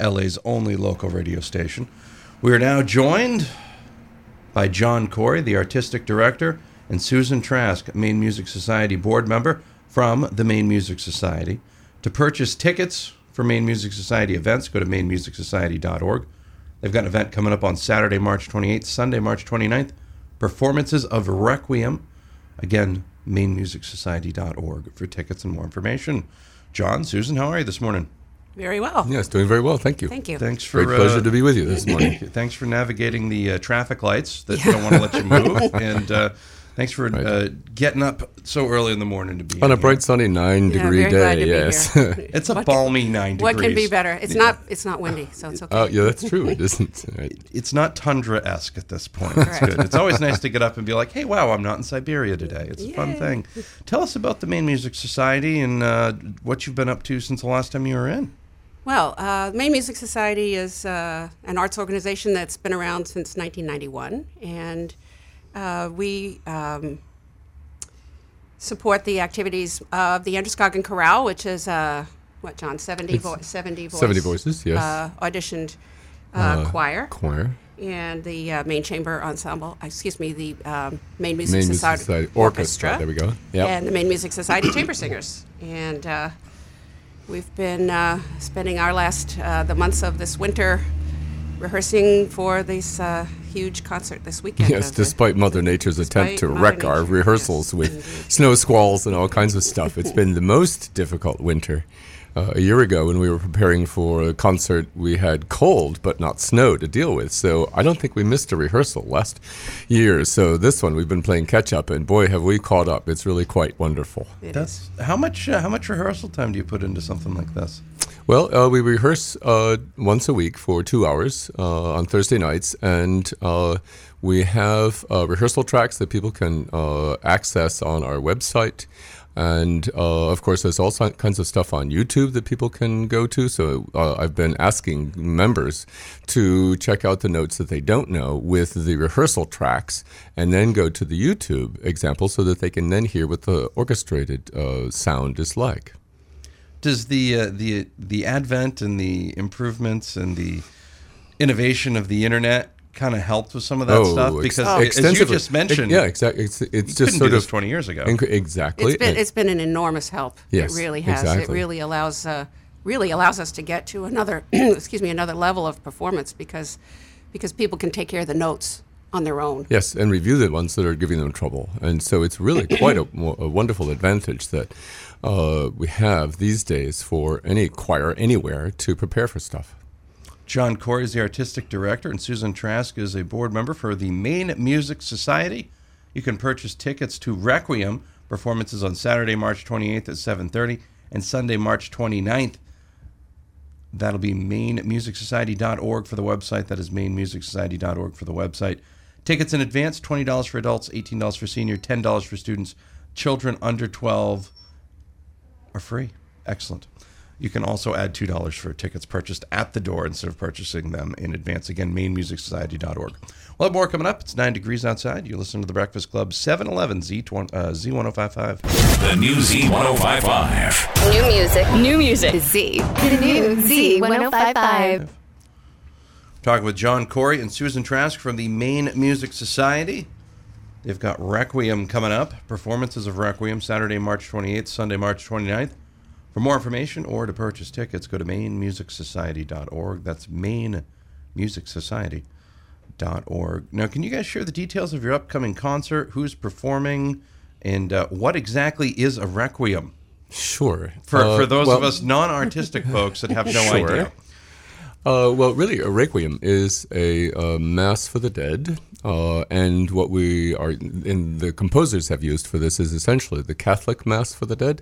LA's only local radio station. We are now joined by John Corrie, the artistic director, and Susan Trask, Maine Music Society board member from the Maine Music Society. To purchase tickets for Maine Music Society events, go to mainemusicsociety.org. They've got an event coming up on Saturday, March 28th, Sunday, March 29th. Performances of Requiem. Again, mainemusicsociety.org for tickets and more information. John, Susan, how are you this morning? Very well. Yes, doing very well. Thank you. Thank you. Thanks for Great pleasure uh, to be with you this morning. Thanks for navigating the uh, traffic lights that don't want to let you move, and uh, thanks for uh, getting up so early in the morning to be here. On in a here. bright sunny nine Yeah, degree very glad day. to be Yes. here. It's a What balmy nine degrees. What can be better? It's Yeah. not. It's not windy, so it's okay. Oh, yeah, that's true. It isn't. Right. It's not tundra esque at this point. It's Correct. good. It's always nice to get up and be like, "Hey, wow, I'm not in Siberia today." It's a fun thing. Tell us about the Maine Music Society and uh, what you've been up to since the last time you were in. Well, uh, Maine Music Society is uh, an arts organization that's been around since 1991, and uh, we um, support the activities of the Androscoggin Chorale, which is uh, what John 70 vo- 70 voice 70 voices, yes. uh, auditioned uh, choir. Choir. and the uh, Maine Chamber Ensemble, excuse me, the um, Maine Music Maine Society, Society Orchestra. There we go. Yep. and the Maine Music Society Chamber Singers. And uh, we've been uh, spending our last, uh, the months of this winter rehearsing for this uh, huge concert this weekend. Yes, despite Mother Nature's attempt to Mother wreck our rehearsals yes, with indeed. snow squalls and all kinds of stuff, it's been the most difficult winter. Uh, a year ago, when we were preparing for a concert, we had cold but not snow to deal with. So I don't think we missed a rehearsal last year. So this one, we've been playing catch up, and boy, have we caught up. It's really quite wonderful. It That's is. how much uh, how much rehearsal time do you put into something like this? Well, uh, we rehearse uh, once a week for two hours uh, on Thursday nights, and uh, we have uh, rehearsal tracks that people can uh, access on our website. And uh, of course, there's all kinds of stuff on YouTube that people can go to. So uh, I've been asking members to check out the notes that they don't know with the rehearsal tracks, and then go to the YouTube example so that they can then hear what the orchestrated uh, sound is like. Does the uh, the the advent and the improvements and the innovation of the internet kind of helped with some of that Oh, stuff? ex- Because as you just mentioned, yeah, exactly. It's, it's you just couldn't sort do this of 20 years ago. Inc- exactly. It's been, And- it's been an enormous help. Yes, it really has. exactly. It really allows uh, really allows us to get to another excuse me another level of performance because because people can take care of the notes on their own. Yes, and review the ones that are giving them trouble. And so it's really quite a, a wonderful advantage that uh, we have these days for any choir anywhere to prepare for stuff. John Corrie is the artistic director, and Susan Trask is a board member for the Maine Music Society. You can purchase tickets to Requiem performances on Saturday, March 28th at 7:30, and Sunday, March 29th. That'll be mainemusicsociety.org for the website. That is mainemusicsociety.org for the website. Tickets in advance: twenty dollars for adults, eighteen dollars for senior, ten dollars for students. Children under 12 are free. Excellent. You can also add two dollars for tickets purchased at the door instead of purchasing them in advance. Again, mainemusicsociety.org. We'll have more coming up. It's nine degrees outside. You listen to the Breakfast Club 711 Z uh, Z1055. The new Z1055. New music. New music. Z. The new Z1055. Talking with John Corrie and Susan Trask from the Maine Music Society. They've got Requiem coming up. Performances of Requiem Saturday, March 28th, Sunday, March 29th. For more information or to purchase tickets, go to mainemusicsociety.org. That's mainemusicsociety.org. Now, can you guys share the details of your upcoming concert? Who's performing? And uh, what exactly is a Requiem? Sure. For, Uh, for those well- of us non artistic folks that have no Sure. idea. Uh, well, really, a requiem is a uh, mass for the dead, uh, and what we are, and the composers have used for this is essentially the Catholic mass for the dead,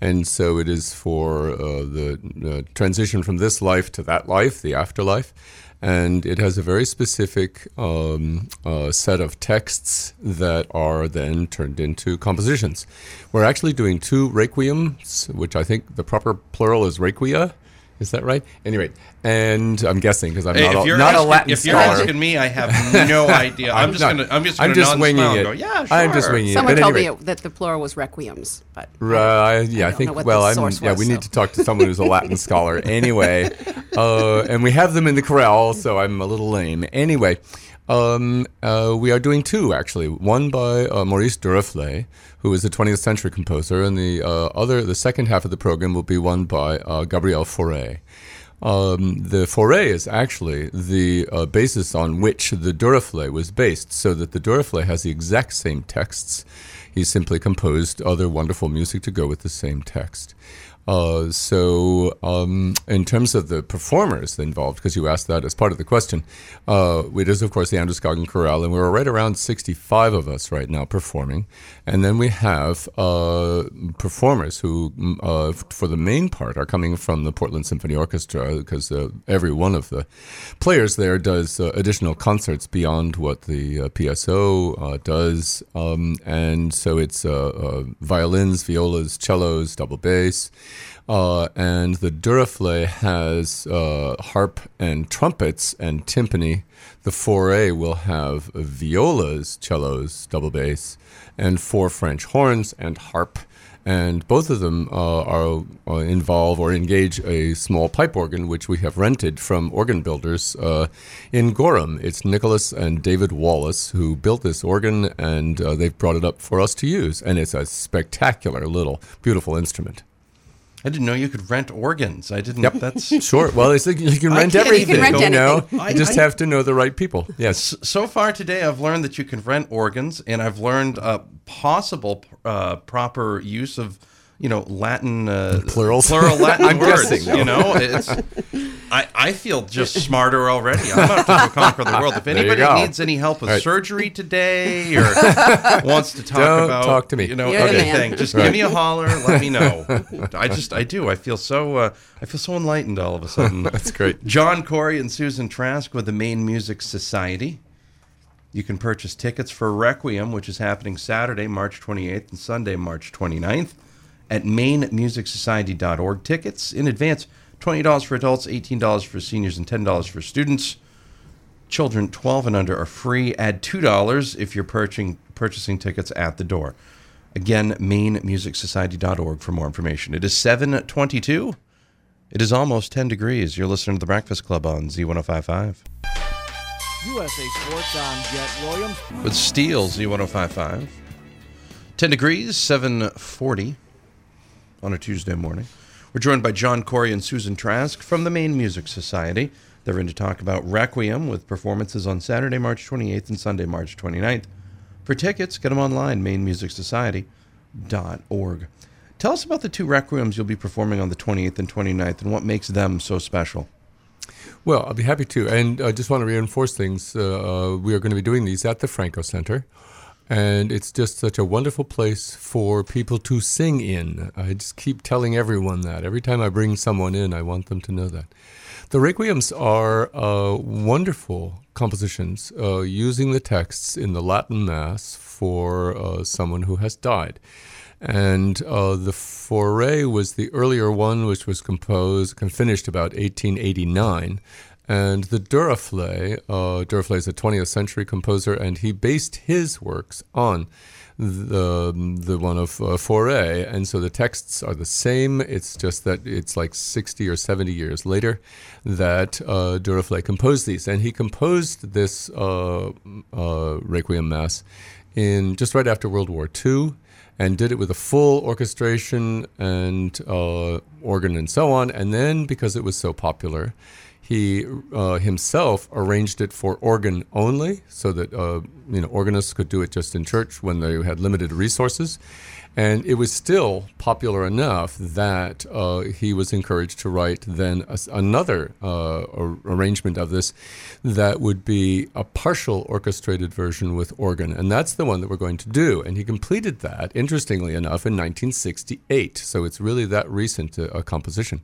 And so it is for uh, the uh, transition from this life to that life, the afterlife. And it has a very specific um, uh, set of texts that are then turned into compositions. We're actually doing two requiems, which I think the proper plural is requia. Is that right? Anyway, and I'm guessing because I'm Hey, not, if a, you're a asking, Latin if you're scholar. asking me, I have no idea. I'm, just gonna I'm just gonna I'm just winging it. go, yeah, I'm just sure." winging it. Someone told anyway, me that the plural was requiems, but Right, yeah, I, don't think. well, I'm. source yeah, we so. need to talk to someone who's a Latin scholar. Anyway, uh, and we have them in the chorale, so I'm a little lame. Anyway, um, uh, we are doing two actually. One by uh, Maurice Duruflé, who is a 20th century composer, and the uh, other, the second half of the program will be one by uh, Gabriel Fauré. Um, the Fauré is actually the uh, basis on which the Duruflé was based, so that the Duruflé has the exact same texts. He simply composed other wonderful music to go with the same text. Uh, so, um, in terms of the performers involved, because you asked that as part of the question, uh, it is, of course, the Androscoggin Chorale, and we're right around 65 of us right now performing. And then we have uh, performers who, mm, uh, for the main part, are coming from the Portland Symphony Orchestra, because uh, every one of the players there does uh, additional concerts beyond what the PSO does. Um, and so it's violins, violas, cellos, double bass. Uh, and the Duruflé has uh, harp and trumpets and timpani. The Fauré will have violas, cellos, double bass, and four French horns and harp. And both of them uh, are uh, involve or engage a small pipe organ, which we have rented from organ builders uh, in Gorham. It's Nicholas and David Wallace who built this organ, and uh, they've brought it up for us to use. And it's a spectacular little, beautiful instrument. I didn't know you could rent organs. I didn't. Yep. That's Sure. Well, it's like you can rent can't everything. You can rent know? anything. I- You just I- have to know the right people. Yes. so far today. I've learned that you can rent organs, and I've learned uh, possible uh, proper use of you know Latin uh, Plurals? plural Latin I'm words. guessing, though. You know, it's. I, I feel just smarter already. I'm about to conquer the world. If anybody needs any help with Right. surgery today or wants to talk Don't about talk to me. you know You're anything, just give me a holler. Let me know. I just I do. I feel so uh, I feel so enlightened all of a sudden. That's great. John Corrie and Susan Trask with the Maine Music Society. You can purchase tickets for Requiem, which is happening Saturday, March 28th and Sunday, March 29th at mainemusicsociety.org. Tickets in advance $20 for adults, $18 for seniors, and $10 for students. Children 12 and under are free. Add $2 if you're purchasing, purchasing tickets at the door. Again, mainemusicsociety.org for more information. It is 722. It is almost 10 degrees. You're listening to The Breakfast Club on Z1055. USA Sports on Jet Williams. With Steel Z1055. 10 degrees, 740 on a Tuesday morning. We're joined by John Corrie and Susan Trask from the Maine Music Society. They're in to talk about Requiem with performances on Saturday, March 28th and Sunday, March 29th. For tickets, get them online, mainemusicsociety.org. Tell us about the two Requiems you'll be performing on the 28th and 29th and what makes them so special. Well, I'll be happy to. And I just want to reinforce things. Uh, uh, we are going to be doing these at the Franco Center. And it's just such a wonderful place for people to sing in. I just keep telling everyone that. Every time I bring someone in, I want them to know that. The requiems are uh, wonderful compositions uh, using the texts in the Latin Mass for uh, someone who has died. And uh, the Fauré was the earlier one, which was composed and finished about 1889. And the Duruflé, uh, Duruflé is a 20th century composer, and he based his works on the the one of uh, Fauré, and so the texts are the same. It's just that it's like 60 or 70 years later that uh, Duruflé composed these, and he composed this uh, uh, Requiem Mass in just right after World War II and did it with a full orchestration and uh, organ and so on. And then, because it was so popular, He uh, himself arranged it for organ only, so that uh, you know organists could do it just in church when they had limited resources. And it was still popular enough that uh, he was encouraged to write then a, another uh, ar- arrangement of this that would be a partial orchestrated version with organ. And that's the one that we're going to do. And he completed that, interestingly enough, in 1968. So it's really that recent uh, a composition.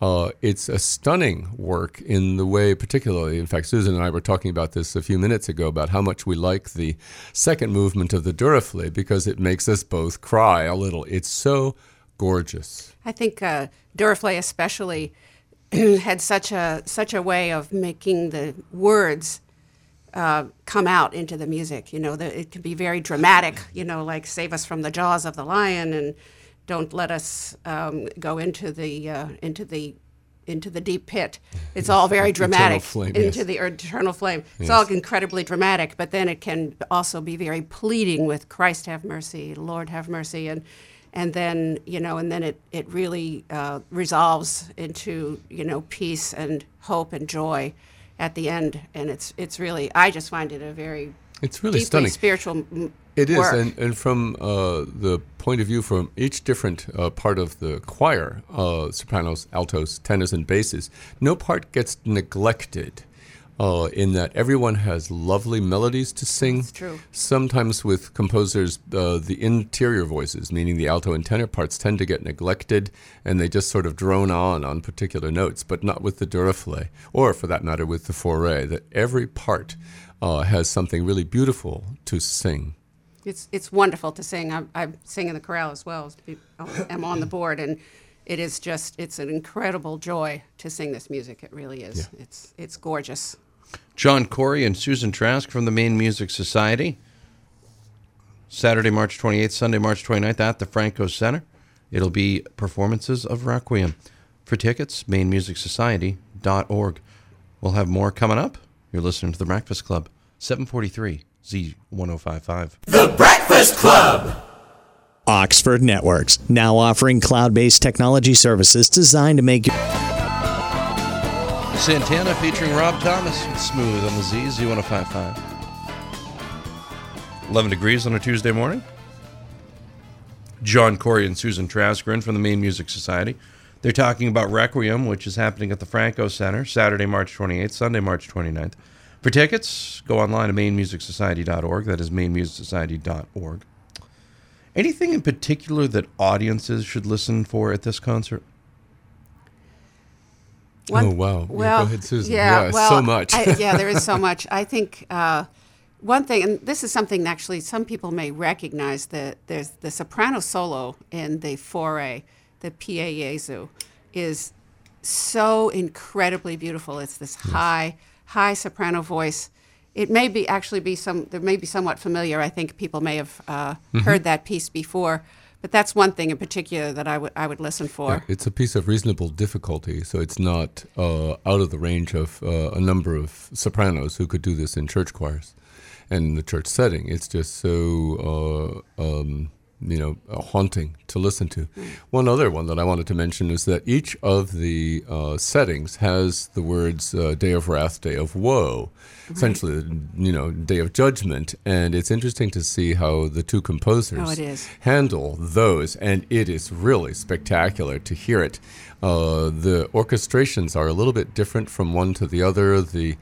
Uh, it's a stunning work in the way, particularly. In fact, Susan and I were talking about this a few minutes ago about how much we like the second movement of the Duruflé because it makes us both cry a little. It's so gorgeous. I think uh, Duruflé especially had such a such a way of making the words uh, come out into the music. You know, the, it can be very dramatic. You know, like "Save us from the jaws of the lion" and "Don't let us um, go into the uh, into the into the deep pit." It's all very dramatic. flame, into yes. the eternal flame. It's all incredibly dramatic, but then it can also be very pleading with "Christ have mercy, Lord have mercy," and and then you know, and then it it really uh, resolves into you know peace and hope and joy at the end, and it's it's really I just find it a very It's really deeply stunning. spiritual. It is, work. and, and from uh, the point of view from each different uh, part of the choir, uh, sopranos, altos, tenors, and basses, no part gets neglected. Uh, in that everyone has lovely melodies to sing. That's true. Sometimes with composers, uh, the interior voices, meaning the alto and tenor parts, tend to get neglected, and they just sort of drone on on particular notes. But not with the Duruflé, or for that matter, with the Fauré. That every part uh, has something really beautiful to sing. It's it's wonderful to sing. I, I sing in the chorale as well. I'm on the board, and it is just it's an incredible joy to sing this music. It really is. It's it's gorgeous. John Corrie and Susan Trask from the Maine Music Society. Saturday, March 28th, Sunday, March 29th at the Franco Center. It'll be performances of Requiem. For tickets, mainemusicsociety.org. We'll have more coming up. You're listening to The Breakfast Club, 743 Z1055. The Breakfast Club. Oxford Networks, now offering cloud based technology services designed to make you. Santana featuring Rob Thomas. Smooth on the Z, Z1055. 11 degrees on a Tuesday morning. John Corrie and Susan Trask in from the Maine Music Society. They're talking about Requiem, which is happening at the Franco Center Saturday, March 28th, Sunday, March 29th. For tickets, go online to mainemusicsociety.org. That is mainemusicsociety.org. Anything in particular that audiences should listen for at this concert? One- Oh, wow. Yeah, go Well, ahead, Susan. Yeah, Yeah, well, so much. I, yeah, there is so much. I think uh, one thing, and this is something actually some people may recognize that there's the soprano solo in the Fauré, the Pie Jesu, is so incredibly beautiful. It's this high, high soprano voice. It may be actually be some. There may be somewhat familiar. I think people may have uh, Mm-hmm. heard that piece before, but that's one thing in particular that I would I would listen for. Yeah, it's a piece of reasonable difficulty, so it's not uh, out of the range of uh, a number of sopranos who could do this in church choirs and in the church setting. It's just so uh, um, you know haunting to listen to. One other one that I wanted to mention is that each of the uh, settings has the words uh, "Day of Wrath," "Day of Woe," essentially, you know, "Day of Judgment," and it's interesting to see how the two composers Oh, handle those, and it is really spectacular to hear it. Uh, the orchestrations are a little bit different from one to the other. The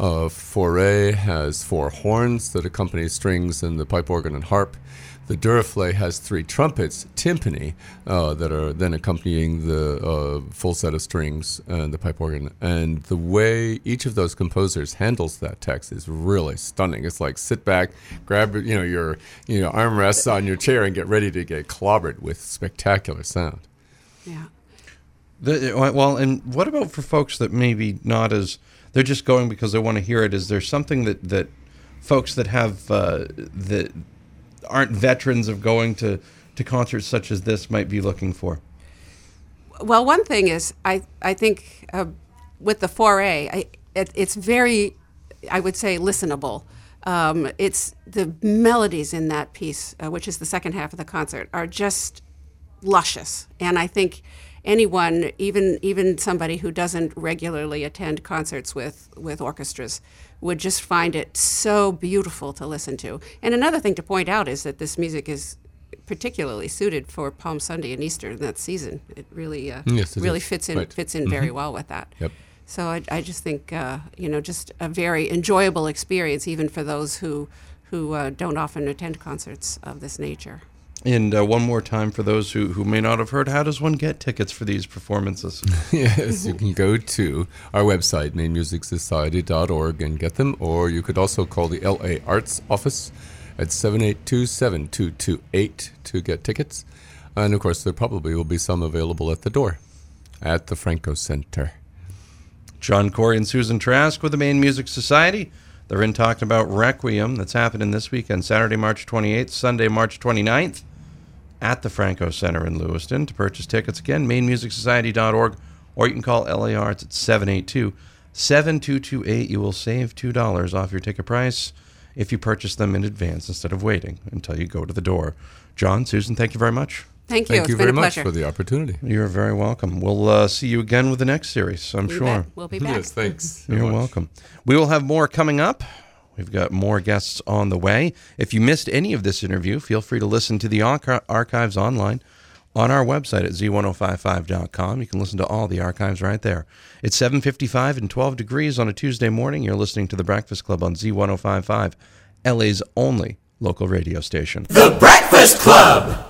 uh, Fauré has four horns that accompany strings and the pipe organ and harp. The Duruflé has three trumpets, timpani, uh, that are then accompanying the uh, full set of strings and the pipe organ. And the way each of those composers handles that text is really stunning. It's like sit back, grab you know your you know armrests on your chair, and get ready to get clobbered with spectacular sound. Yeah. The, well, and what about for folks that maybe not as they're just going because they want to hear it? Is there something that that folks that have uh, that aren't veterans of going to to concerts such as this might be looking for? Well, one thing is, I I think uh, with the Fauré, it, it's very, I would say, listenable. Um, it's the melodies in that piece, uh, which is the second half of the concert, are just luscious, and I think anyone, even even somebody who doesn't regularly attend concerts with with orchestras, would just find it so beautiful to listen to. And another thing to point out is that this music is particularly suited for Palm Sunday and Easter in that season. It really uh, Yes, it really is. fits in Right. fits in very well with that. Yep. So I, I just think uh, you know just a very enjoyable experience even for those who who uh, don't often attend concerts of this nature. And uh, one more time for those who, who may not have heard, how does one get tickets for these performances? yes, you can go to our website, mainemusicsociety.org, and get them, or you could also call the LA Arts Office at 782 7228 to get tickets. And of course, there probably will be some available at the door at the Franco Center. John Corrie and Susan Trask with the Maine Music Society. They're in talking about Requiem that's happening this weekend, Saturday, March 28th, Sunday, March 29th, at the Franco Center in Lewiston. To purchase tickets, again, mainemusicsociety.org, or you can call LA Arts at 782 7228. You will save $2 off your ticket price if you purchase them in advance instead of waiting until you go to the door. John, Susan, thank you very much. Thank you. Thank It's you been very a much pleasure. for the opportunity. You're very welcome. We'll uh, see you again with the next series, I'm You sure. bet. We'll be back. Yes, thanks. so You're much. welcome. We will have more coming up. We've got more guests on the way. If you missed any of this interview, feel free to listen to the archives online on our website at z1055.com. You can listen to all the archives right there. It's 7:55 and 12 degrees on a Tuesday morning. You're listening to the Breakfast Club on Z1055, LA's only local radio station. The Breakfast Club.